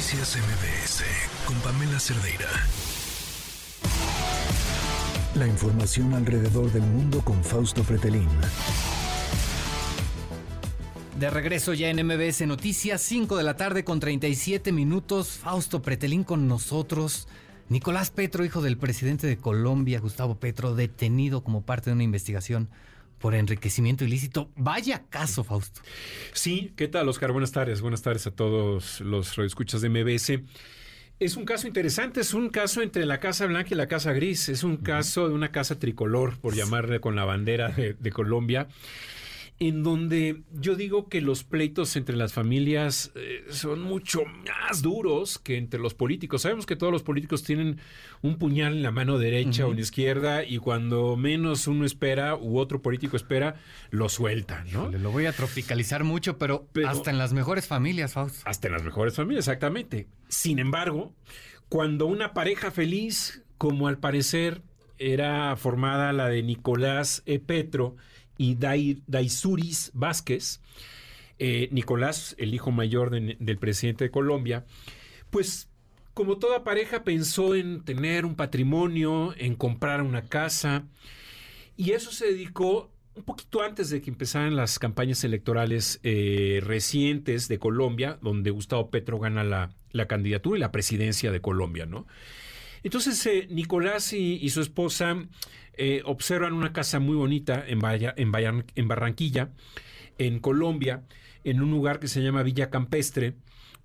Noticias MBS con Pamela Cerdeira. La información alrededor del mundo con Fausto Pretelín. De regreso ya en MBS Noticias, 5 de la tarde con 37 minutos. Fausto Pretelín con nosotros. Nicolás Petro, hijo del presidente de Colombia, Gustavo Petro, detenido como parte de una investigación por enriquecimiento ilícito. Vaya caso, Fausto. Sí, ¿qué tal, Oscar? Buenas tardes. Buenas tardes a todos los radioescuchas de MBS. Es un caso interesante, es un caso entre la Casa Blanca y la Casa Gris, es un caso de una casa tricolor, por llamarle con la bandera de, de Colombia en donde yo digo que los pleitos entre las familias eh, son mucho más duros que entre los políticos. Sabemos que todos los políticos tienen un puñal en la mano derecha o en la izquierda y cuando menos uno espera u otro político espera, lo sueltan, ¿no? lo voy a tropicalizar mucho, pero, hasta en las mejores familias, Fausto. Hasta en las mejores familias, exactamente. Sin embargo, cuando una pareja feliz, como al parecer era formada la de Nicolás E. Petro, y Daisuris Vázquez, eh, Nicolás, el hijo mayor del presidente de Colombia, pues como toda pareja pensó en tener un patrimonio, en comprar una casa, y eso se dedicó un poquito antes de que empezaran las campañas electorales eh, recientes de Colombia, donde Gustavo Petro gana la, la, candidatura y la presidencia de Colombia, ¿no? Entonces, eh, Nicolás y, su esposa eh, observan una casa muy bonita en, Barranquilla, en Colombia, en un lugar que se llama Villa Campestre,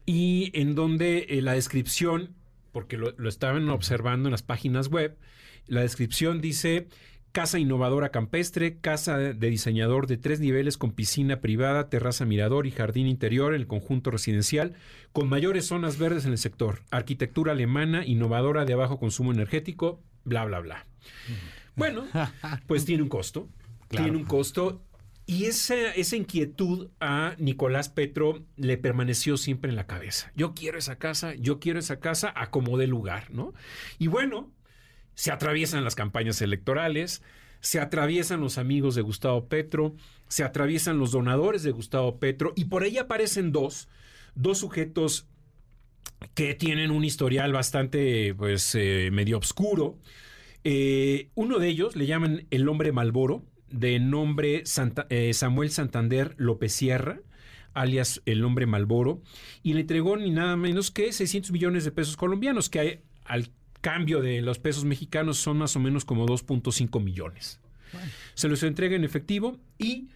y en donde eh, la descripción, porque lo estaban observando en las páginas web, la descripción dice Casa innovadora campestre, casa de diseñador de tres niveles con piscina privada, terraza mirador y jardín interior en el conjunto residencial, con mayores zonas verdes en el sector. Arquitectura alemana, innovadora de bajo consumo energético, bla, bla, bla. Bueno, pues tiene un costo. Tiene un costo. Y esa, esa inquietud a Nicolás Petro le permaneció siempre en la cabeza. Yo quiero esa casa, yo quiero esa casa, acomode lugar, ¿no? Y bueno, se atraviesan las campañas electorales, se atraviesan los amigos de Gustavo Petro, se atraviesan los donadores de Gustavo Petro y por ahí aparecen dos, dos sujetos que tienen un historial bastante, pues, eh, medio oscuro. Eh, uno de ellos le llaman el hombre Malboro, de nombre eh, Samuel Santander López Sierra, alias el hombre Malboro, y le entregó ni nada menos que 600 millones de pesos colombianos, que al cambio de los pesos mexicanos son más o menos como 2.5 millones. Se los entrega en efectivo y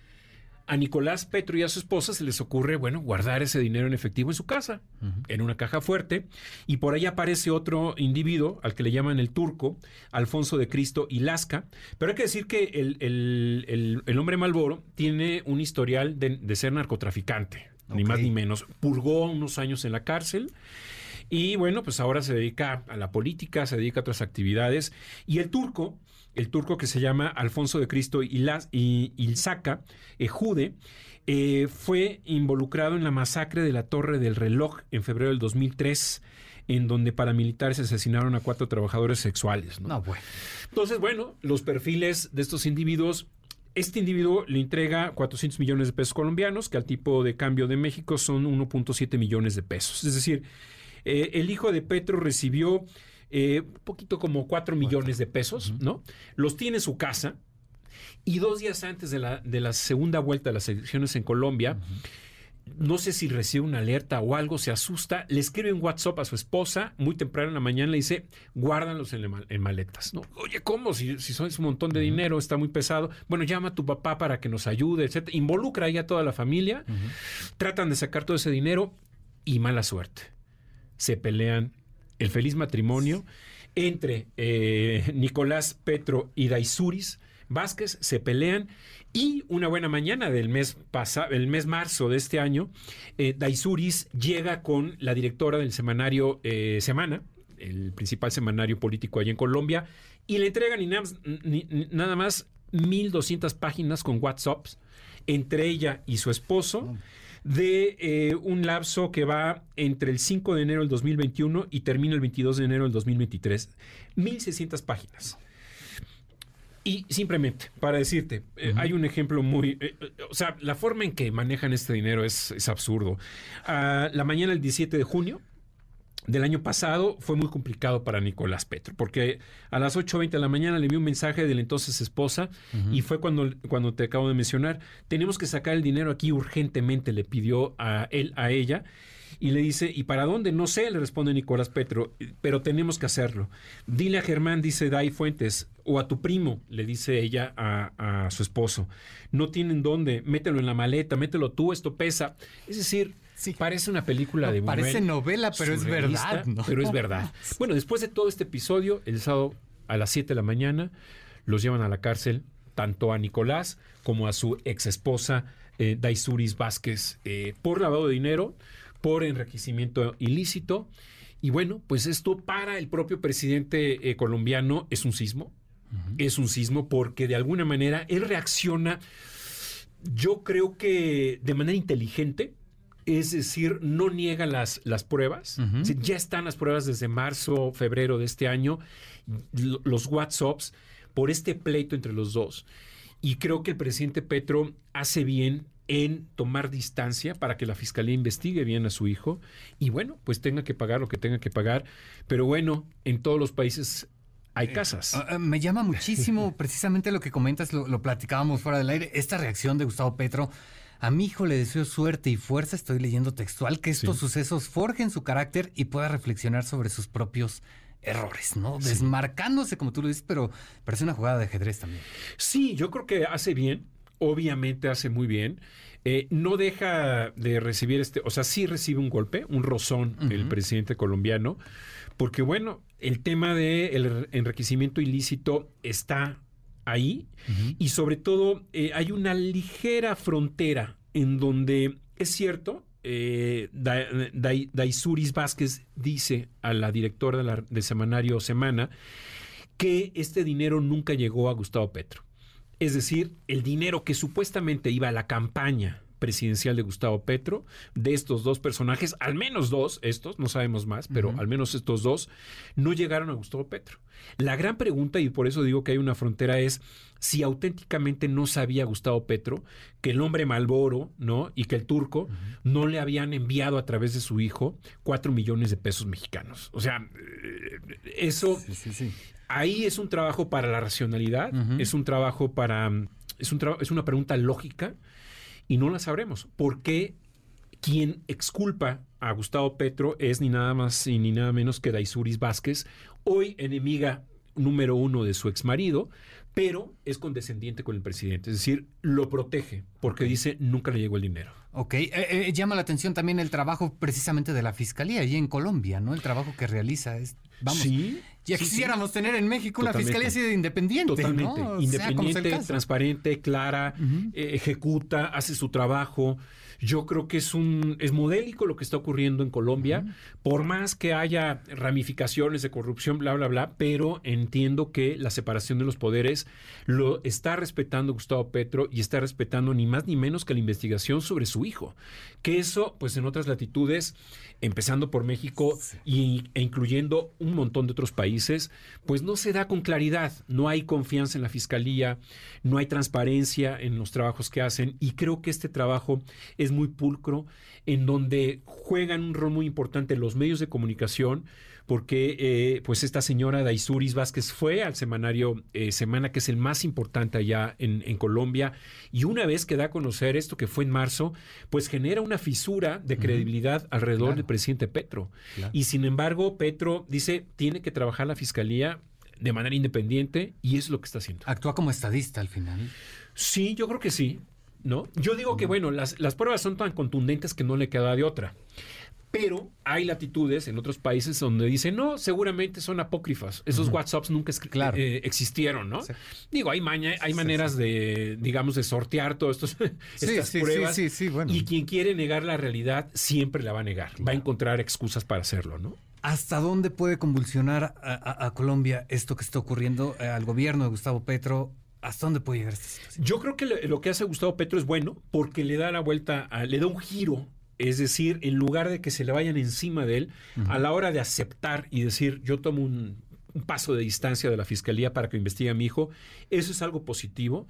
a Nicolás Petro y a su esposa se les ocurre, bueno, guardar ese dinero en efectivo en su casa, en una caja fuerte, y por ahí aparece otro individuo al que le llaman el turco, Alfonso de Cristo y Lasca, pero hay que decir que el, hombre Malboro tiene un historial de, ser narcotraficante, ni más ni menos. Purgó unos años en la cárcel y bueno, pues ahora se dedica a la política, se dedica a otras actividades. Y el turco, el turco que se llama Alfonso de Cristo Ilzaca, Jude, eh, fue involucrado en la masacre de la Torre del Reloj en febrero del 2003 en donde paramilitares asesinaron a cuatro trabajadores sexuales. ¿no? bueno. Entonces, bueno, los perfiles de estos individuos este individuo le entrega 400 millones de pesos colombianos, que al tipo de cambio de México son 1.7 millones de pesos. Es decir, eh, el hijo de Petro recibió eh, un poquito como 4 millones de pesos, ¿no? Los tiene en su casa y dos días antes de la, de la segunda vuelta de las elecciones en Colombia, no sé si recibe una alerta o algo, se asusta, le escribe un WhatsApp a su esposa muy temprano en la mañana, le dice, guárdalos en, en maletas. ¿no? Oye, ¿cómo? Si, si son un montón de dinero, está muy pesado. Bueno, llama a tu papá para que nos ayude, etc. Involucra ahí a toda la familia, tratan de sacar todo ese dinero y mala suerte se pelean el feliz matrimonio entre eh, Nicolás Petro y Daisuris Vázquez, se pelean y una buena mañana del mes pasado, el mes marzo de este año, eh, Daisuris llega con la directora del semanario eh, Semana, el principal semanario político allá en Colombia, y le entregan nada, más 1.200 páginas con WhatsApps entre ella y su esposo de eh, un lapso que va entre el 5 de enero del 2021 y termina el 22 de enero del 2023. 1.600 páginas. Y simplemente, para decirte, eh, hay un ejemplo muy... Eh, o sea, la forma en que manejan este dinero es, absurdo. Ah, la mañana del 17 de junio, del año pasado fue muy complicado para Nicolás Petro, porque a las 8.20 de la mañana le envió un mensaje de la entonces esposa y fue cuando, cuando te acabo de mencionar, tenemos que sacar el dinero aquí urgentemente, le pidió a él, a ella, y le dice, ¿y para dónde? No sé, le responde Nicolás Petro, pero tenemos que hacerlo. Dile a Germán, dice Dai Fuentes, o a tu primo, le dice ella a, a su esposo, no tienen dónde, mételo en la maleta, mételo tú, esto pesa. Es decir, Parece una película de Parece novela, pero es verdad. Pero es verdad. Bueno, después de todo este episodio, el sábado a las 7 de la mañana, los llevan a la cárcel tanto a Nicolás como a su ex esposa eh, Daisuris Vázquez eh, por lavado de dinero, por enriquecimiento ilícito. Y bueno, pues esto para el propio presidente eh, colombiano es un sismo. Es un sismo porque de alguna manera él reacciona, yo creo que de manera inteligente, es decir, no niega las, las pruebas. ya están las pruebas desde marzo, febrero de este año, los WhatsApps, por este pleito entre los dos. Y creo que el presidente Petro hace bien en tomar distancia para que la fiscalía investigue bien a su hijo y bueno, pues tenga que pagar lo que tenga que pagar. Pero bueno, en todos los países hay eh, casas. Ah, ah, me llama muchísimo precisamente lo que comentas, lo, lo, platicábamos fuera del aire, esta reacción de Gustavo Petro a mi hijo le deseo suerte y fuerza, estoy leyendo textual, que estos sucesos forjen su carácter y pueda reflexionar sobre sus propios errores, ¿no? Desmarcándose, como tú lo dices, pero parece una jugada de ajedrez también. Sí, yo creo que hace bien, obviamente hace muy bien. Eh, no deja de recibir este, o sea, sí recibe un golpe, un rozón el presidente colombiano, porque bueno, el tema del enriquecimiento ilícito está ahí y sobre todo eh, hay una ligera frontera en donde es cierto, eh, Daisuris Vázquez dice a la directora de la, del semanario Semana que este dinero nunca llegó a Gustavo Petro. Es decir, el dinero que supuestamente iba a la campaña presidencial de Gustavo Petro, de estos dos personajes, al menos dos, estos, no sabemos más, pero al menos estos dos, no llegaron a Gustavo Petro. La gran pregunta, y por eso digo que hay una frontera, es si auténticamente no sabía Gustavo Petro que el hombre Malboro, ¿no? Y que el turco no le habían enviado a través de su hijo cuatro millones de pesos mexicanos. O sea, eh, eso. ahí es un trabajo para la racionalidad, es un trabajo para. Es, un es una pregunta lógica y no la sabremos. Porque quien exculpa a Gustavo Petro es ni nada más y ni nada menos que Daisuris Vázquez, hoy enemiga número uno de su exmarido, pero es condescendiente con el presidente, es decir, lo protege porque dice nunca le llegó el dinero. Ok, eh, eh, llama la atención también el trabajo precisamente de la fiscalía allí en Colombia, ¿no? El trabajo que realiza es, vamos, sí, ya quisiéramos tener en México una fiscalía así de independiente, Totalmente, independiente, transparente, clara, eh, ejecuta, hace su trabajo. Yo creo que es un es modélico lo que está ocurriendo en Colombia, por más que haya ramificaciones de corrupción, bla, bla, bla, pero entiendo que la separación de los poderes lo está respetando Gustavo Petro y está respetando ni más ni menos que la investigación sobre su hijo. Que eso, pues en otras latitudes, empezando por México y, e incluyendo un montón de otros países, pues no se da con claridad. No hay confianza en la fiscalía, no hay transparencia en los trabajos que hacen y creo que este trabajo es muy pulcro, en donde juegan un rol muy importante los medios de comunicación, porque eh, pues esta señora Daisuris Vázquez fue al semanario eh, Semana, que es el más importante allá en, Colombia, y una vez que da a conocer esto que fue en marzo, pues genera una fisura de credibilidad alrededor del presidente Petro. Y sin embargo, Petro dice, tiene que trabajar la fiscalía de manera independiente y es lo que está haciendo. Actúa como estadista al final. Sí, yo creo que sí. ¿no? Yo digo que, bueno, las, las pruebas son tan contundentes que no le queda de otra. Pero hay latitudes en otros países donde dicen, no, seguramente son apócrifas. Esos WhatsApps nunca eh, existieron, ¿no? Digo, hay, hay maneras de, digamos, de sortear todas estas pruebas. Y quien quiere negar la realidad siempre la va a negar. Va a encontrar excusas para hacerlo, ¿no? ¿Hasta dónde puede convulsionar a, Colombia esto que está ocurriendo eh, al gobierno de Gustavo Petro ¿Hasta dónde puede llegar esta situación? Yo creo que lo que hace Gustavo Petro es bueno porque le da la vuelta, le da un giro. Es decir, en lugar de que se le vayan encima de él, a la hora de aceptar y decir, yo tomo un, paso de distancia de la fiscalía para que investigue a mi hijo, eso es algo positivo.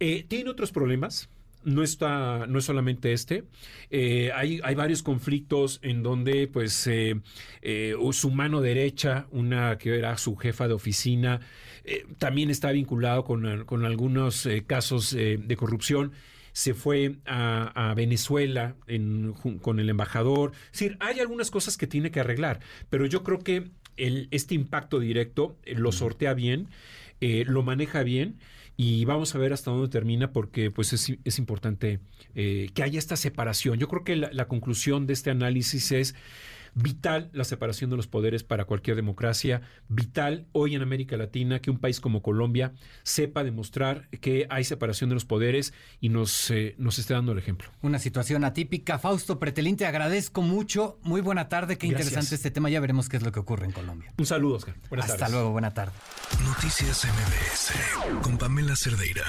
Eh, tiene otros problemas. no está, no es solamente este. Eh, hay, hay, varios conflictos en donde, pues, eh, eh, su mano derecha, una que era su jefa de oficina, también está vinculado con, con algunos casos de corrupción se fue a, Venezuela con el embajador. Es decir, hay algunas cosas que tiene que arreglar, pero yo creo que el, este impacto directo lo sortea bien, lo maneja bien y vamos a ver hasta dónde termina porque pues es, importante eh, que haya esta separación. Yo creo que la, conclusión de este análisis es vital la separación de los poderes para cualquier democracia, vital hoy en América Latina que un país como Colombia sepa demostrar que hay separación de los poderes y nos, eh, nos esté dando el ejemplo. Una situación atípica. Fausto Pretelín, te agradezco mucho. Muy buena tarde, qué interesante este tema. Ya veremos qué es lo que ocurre en Colombia. Un saludo, Oscar. Buenas Hasta luego, buena tarde. Noticias MBS con Pamela Cerdeira.